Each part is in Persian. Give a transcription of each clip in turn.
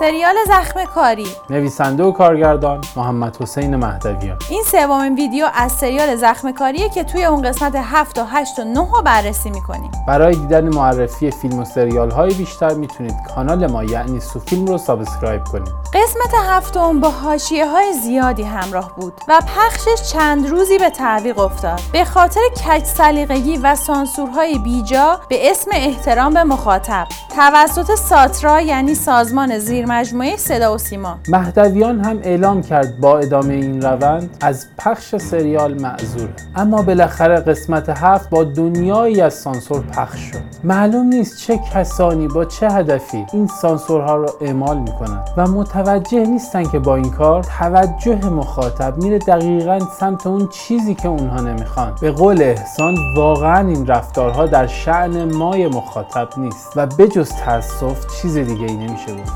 سریال زخم کاری. نویسنده و کارگردان محمد حسین مهدویان این سومین ویدیو از سریال زخم کاریه که توی اون قسمت 7 و 8 و 9 رو بررسی می‌کنیم. برای دیدن معرفی فیلم و سریال های بیشتر می‌تونید کانال ما یعنی سوفیلم رو subscribe کنید. قسمت هفتم با حاشیه های زیادی همراه بود و پخشش چند روزی به تعویق افتاد. به خاطر کج سلیقگی و سانسورهای بیجا به اسم احترام به مخاطب. توسط ساترا یعنی سازمان زیرمجموعه صدا و سیما. مهدویان هم اعلام کرد با ادامه این روند از پخش سریال معذوره اما بالاخره قسمت هفت با دنیایی از سانسور پخش شد. معلوم نیست چه کسانی با چه هدفی این سانسورها را اعمال می‌کنند و متوجه نیستن که با این کار توجه مخاطب میره دقیقا سمت اون چیزی که اونها نمی‌خوان. به قول احسان واقعا این رفتارها در شعن مای مخاطب نیست و بجز تاسف چیز دیگه ای نمیشه گفت.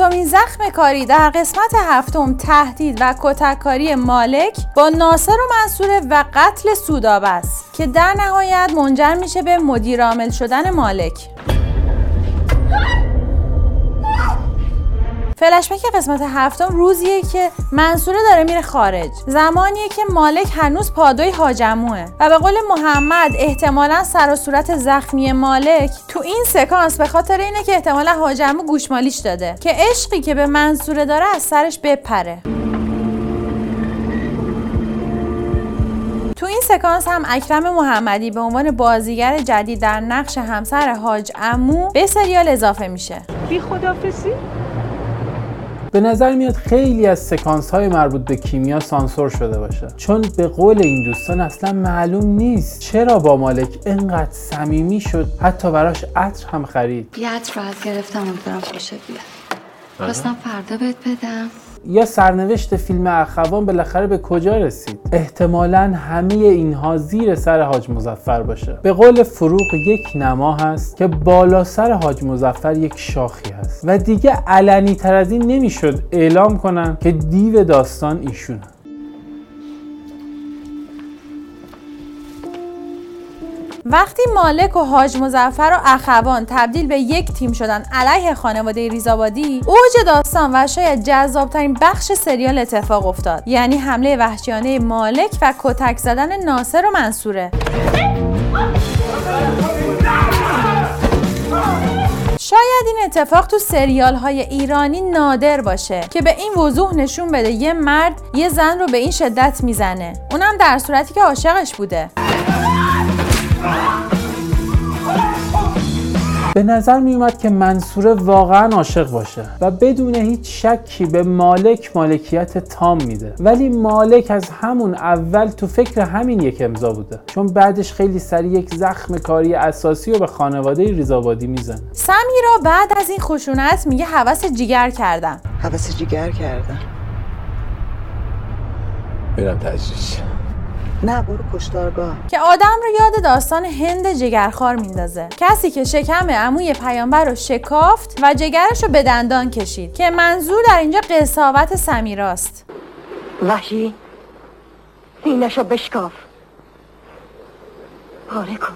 هفتمین زخم کاری در قسمت هفتم تهدید و کتککاری مالک با ناصر و منصوره و قتل سوداب است که در نهایت منجر میشه به مدیرعامل شدن مالک. فلشبک قسمت هفتم روزیه که منصوره داره میره خارج. زمانیه که مالک هنوز پادوی حاجموه و به قول محمد احتمالا سر و صورت زخمی مالک تو این سکانس به خاطر اینه که احتمالا حاجمو گوشمالیش داده که عشقی که به منصوره داره از سرش بپره. تو این سکانس هم اکرم محمدی به عنوان بازیگر جدید در نقش همسر حاج امو به سریال اضافه میشه. بی خدافسی؟ به نظر میاد خیلی از سکانس های مربوط به کیمیا سانسور شده باشه. چون به قول این دوستان اصلا معلوم نیست چرا با مالک اینقدر صمیمی شد حتی براش عطر هم خرید. یه عطر رو از گرفتم امیدوارم خوشت بیاد. خواستم فردا بهت بدم. یا سرنوشت فیلم اخوان بالاخره به کجا رسید؟ احتمالا همه اینها زیر سر حاج مزفر باشه. به قول فروغ یک نما هست که بالا سر حاج مزفر یک شاخی هست. و دیگه علنی تر از این نمی‌شد اعلام کنن که دیو داستان ایشونه. وقتی مالک و حاج مزفر و اخوان تبدیل به یک تیم شدن علیه خانواده ریزابادی اوج داستان و شاید جذابترین بخش سریال اتفاق افتاد. یعنی حمله وحشیانه مالک و کتک زدن ناصر و منصوره. شاید این اتفاق تو سریال های ایرانی نادر باشه که به این وضوح نشون بده یه مرد یه زن رو به این شدت می‌زنه. اونم در صورتی که عاشقش بوده. به نظر می اومد که منصوره واقعا عاشق باشه و بدون هیچ شکی به مالک مالکیت تام میده. ولی مالک از همون اول تو فکر همین یک امضا بوده. چون بعدش خیلی سریع یک زخم کاری اساسی رو به خانواده ریزابادی می‌زنه. سمیرا بعد از این خشونت میگه حوس جیگر کردم. حوس جیگر کردم. میرم تجریش نه برو کشتارگاه. که آدم رو یاد داستان هند جگرخوار میندازه. کسی که شکم عموی پیامبر رو شکافت و جگرش رو به دندان کشید که منظور در اینجا قصاوت سمیراست. وحشی اینشو بشکاف. پاره کن.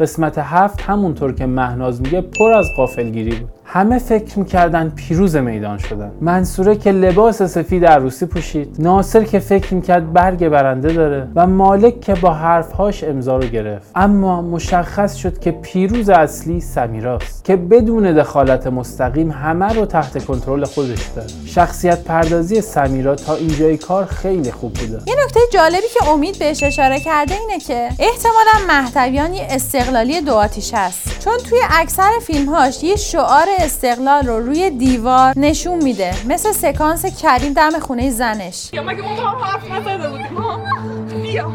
قسمت هفت همونطور که مهناز میگه پر از قافلگیری بود. همه فکر می‌کردن پیروز میدان شدن منصوره که لباس سفید عروسی پوشید. ناصر که فکر می‌کرد برگ برنده داره و مالک که با حرفهاش امضا رو گرفت. اما مشخص شد که پیروز اصلی سمیراست. که بدون دخالت مستقیم همه رو تحت کنترل خودش داره. شخصیت پردازی سمیرا تا اینجای کار خیلی خوب بوده. یه نکته جالبی که امید بهش اشاره کرده اینه که احتمالا مهدویان یه استقلالی دو آتیش هست چون توی اکثر فیلمهاش یه شعار استقلال رو روی دیوار نشون میده مثل سکانس کریم دم خونه زنش. یا مگه ما حرف نزده بودیم؟ بیا.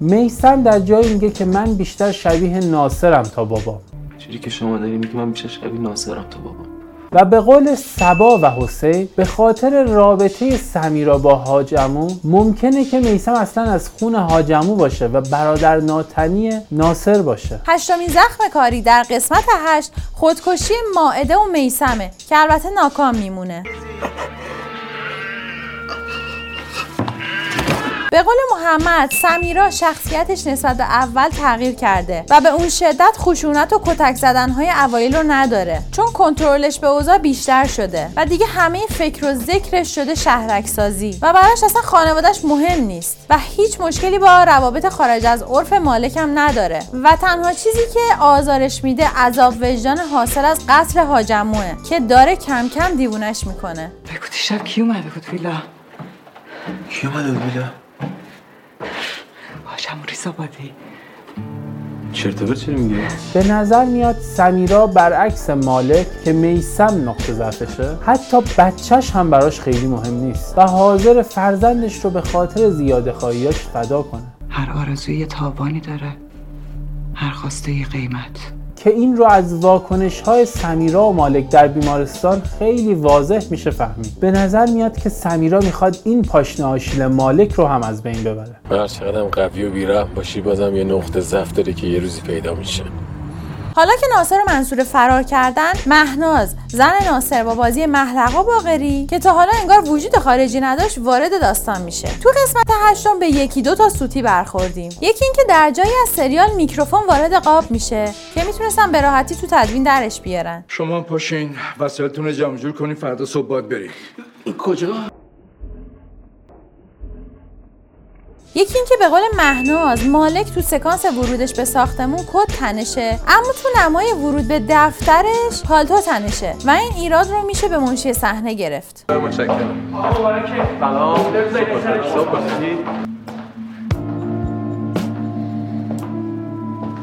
میسم در جایی میگه که من بیشتر شبیه ناصرم تا بابام چیزی که شما داری میگی من بیشتر شبیه ناصرم تو بابا؟ و به قول سبا و حسین به خاطر رابطه سمیرا با حاجمو ممکنه که میسم اصلا از خون حاجمو باشه و برادر ناتنی ناصر باشه. هشتمین زخم کاری در قسمت هشت خودکشی ماعده و میسمه که البته ناکام میمونه. به قول محمد سمیرا شخصیتش نسبت به اول تغییر کرده و به اون شدت خشونت و کتک زدنهای اوایل رو نداره. چون کنترلش به اوضاع بیشتر شده و دیگه همه فکر و ذکرش شده شهرک سازی و براش اصلا خانوادهش مهم نیست و هیچ مشکلی با روابط خارج از عرف مالک هم نداره. و تنها چیزی که آزارش میده عذاب وجدان حاصل از قتل حاجموه که داره کم کم دیوونش می‌کنه. بگو دیشب کی اومده بود ویلا؟ کی اومده بود بیلا هاشم ریزا بادی. چرت و پرت چرا میگی؟ به نظر میاد سمیرا برعکس مالک که میسم نقطه ضعفشه. حتی بچهش هم براش خیلی مهم نیست و حاضر فرزندش رو به خاطر زیاده خواهیاش فدا کنه. هر آرزوی یه تاوانی داره هر خواسته قیمت. که این رو از واکنش های سمیرا و مالک در بیمارستان خیلی واضح میشه فهمید. به نظر میاد که سمیرا می‌خواد این پاشنه آشیل مالک رو هم از بین ببره. هر چقدرم قوی و بیرحم باشی بازم یه نقطه ضعف داره که یه روزی پیدا میشه. حالا که ناصر و منصور فرار کردن مهناز زن ناصر با بازی محلقا باقری که تا حالا انگار وجود خارجی نداشت وارد داستان میشه. تو قسمت هشتم به یکی دو تا سوتی برخوردیم. یکی اینکه در جایی از سریال میکروفون وارد قاب میشه که می‌تونستن به راحتی تو تدوین درش بیارن. شما پاشین وسایلتون رو جمع جور کنین فردا صبح باید برید کجا؟ یکی اینکه به قول مهناز مالک تو سکانس ورودش به ساختمون کد تنشه اما تو نمای ورود به دفترش پالتو تنشه و این ایراد رو میشه به منشی صحنه گرفت. متشکرم.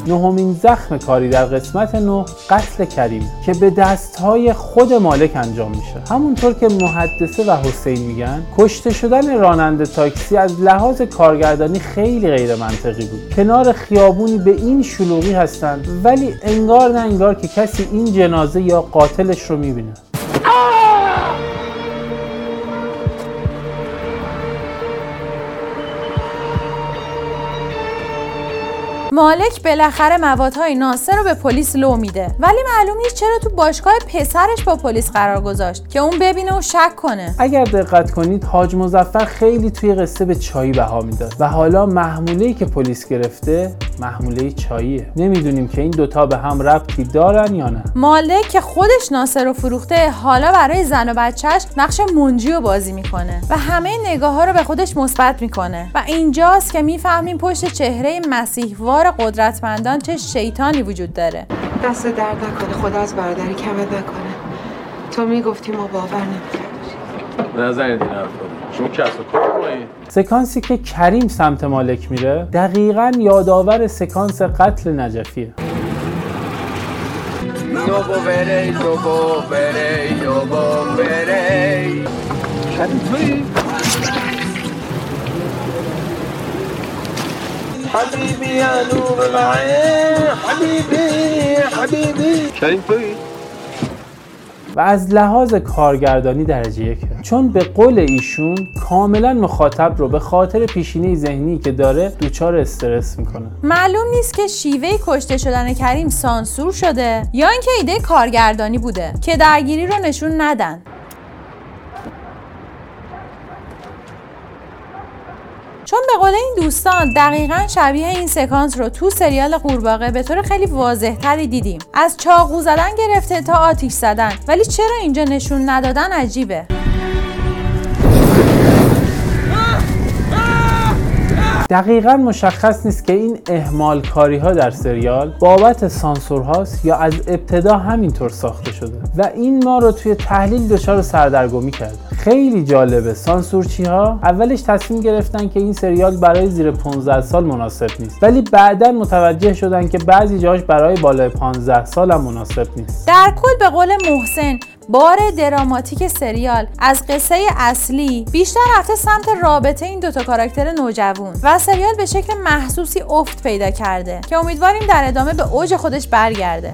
نهمین زخم کاری در قسمت نه قتل کریم که به دستهای خود مالک انجام میشه. همونطور که محدثه و حسین میگن کشته شدن راننده تاکسی از لحاظ کارگردانی خیلی غیر منطقی بود. کنار خیابونی به این شلوغی هستند ولی انگار نه انگار که کسی این جنازه یا قاتلش رو می‌بینه. مالک بالاخره موادهای ناصر رو به پلیس لو میده. ولی معلوم نیست چرا تو باشگاه پسرش با پلیس قرار گذاشت که اون ببینه و شک کنه. اگر دقت کنید حاج مزفر خیلی توی قصه به چایی بها می‌داد و حالا محموله که پلیس گرفته محموله چاییه. نمی‌دونیم که این دوتا به هم ربطی دارن یا نه. مالک که خودش ناصر رو فروخته حالا برای زن و بچهش نقش منجی رو بازی می‌کنه و همه نگاه ها رو به خودش مثبت می‌کنه. و اینجاست که می‌فهمیم پشت چهره مسیحوار قدرتمندان چه شیطانی وجود داره؟ دست درد نکنه خدا از برادری کمت نکنه. تو می‌گفتی ما باور نمی‌کردیم. این حرف شما سکانسی که کریم سمت مالک میره دقیقا یادآور سکانس قتل نجفیه. کریم توی؟ و از لحاظ کارگردانی درجه یکه چون به قول ایشون کاملا مخاطب رو به خاطر پیشینه ذهنی که داره دوچار استرس می‌کنه. معلوم نیست که شیوه کشته شدن کریم سانسور شده یا اینکه ایده کارگردانی بوده که درگیری رو نشون ندن. چون به قول این دوستان دقیقا شبیه این سکانس رو تو سریال قورباغه به طور خیلی واضح تری دیدیم. از چاقو زدن گرفته تا آتیش زدن. ولی چرا اینجا نشون ندادن عجیبه. دقیقا مشخص نیست که این اهمال کاری ها در سریال بابت سانسور هاست یا از ابتدا همینطور ساخته شده و این ما رو توی تحلیل دچار سردرگمی کرده. خیلی جالبه. سانسورچی ها اولش تصمیم گرفتن که این سریال برای زیر 15 سال مناسب نیست. ولی بعدا متوجه شدن که بعضی جاش برای بالای 15 سال هم مناسب نیست. در کل به قول محسن بار دراماتیک سریال از قصه اصلی بیشتر رفته سمت رابطه این دوتا کاراکتر نوجوان و سریال به شکل محسوسی افت پیدا کرده که امیدواریم در ادامه به اوج خودش برگرده.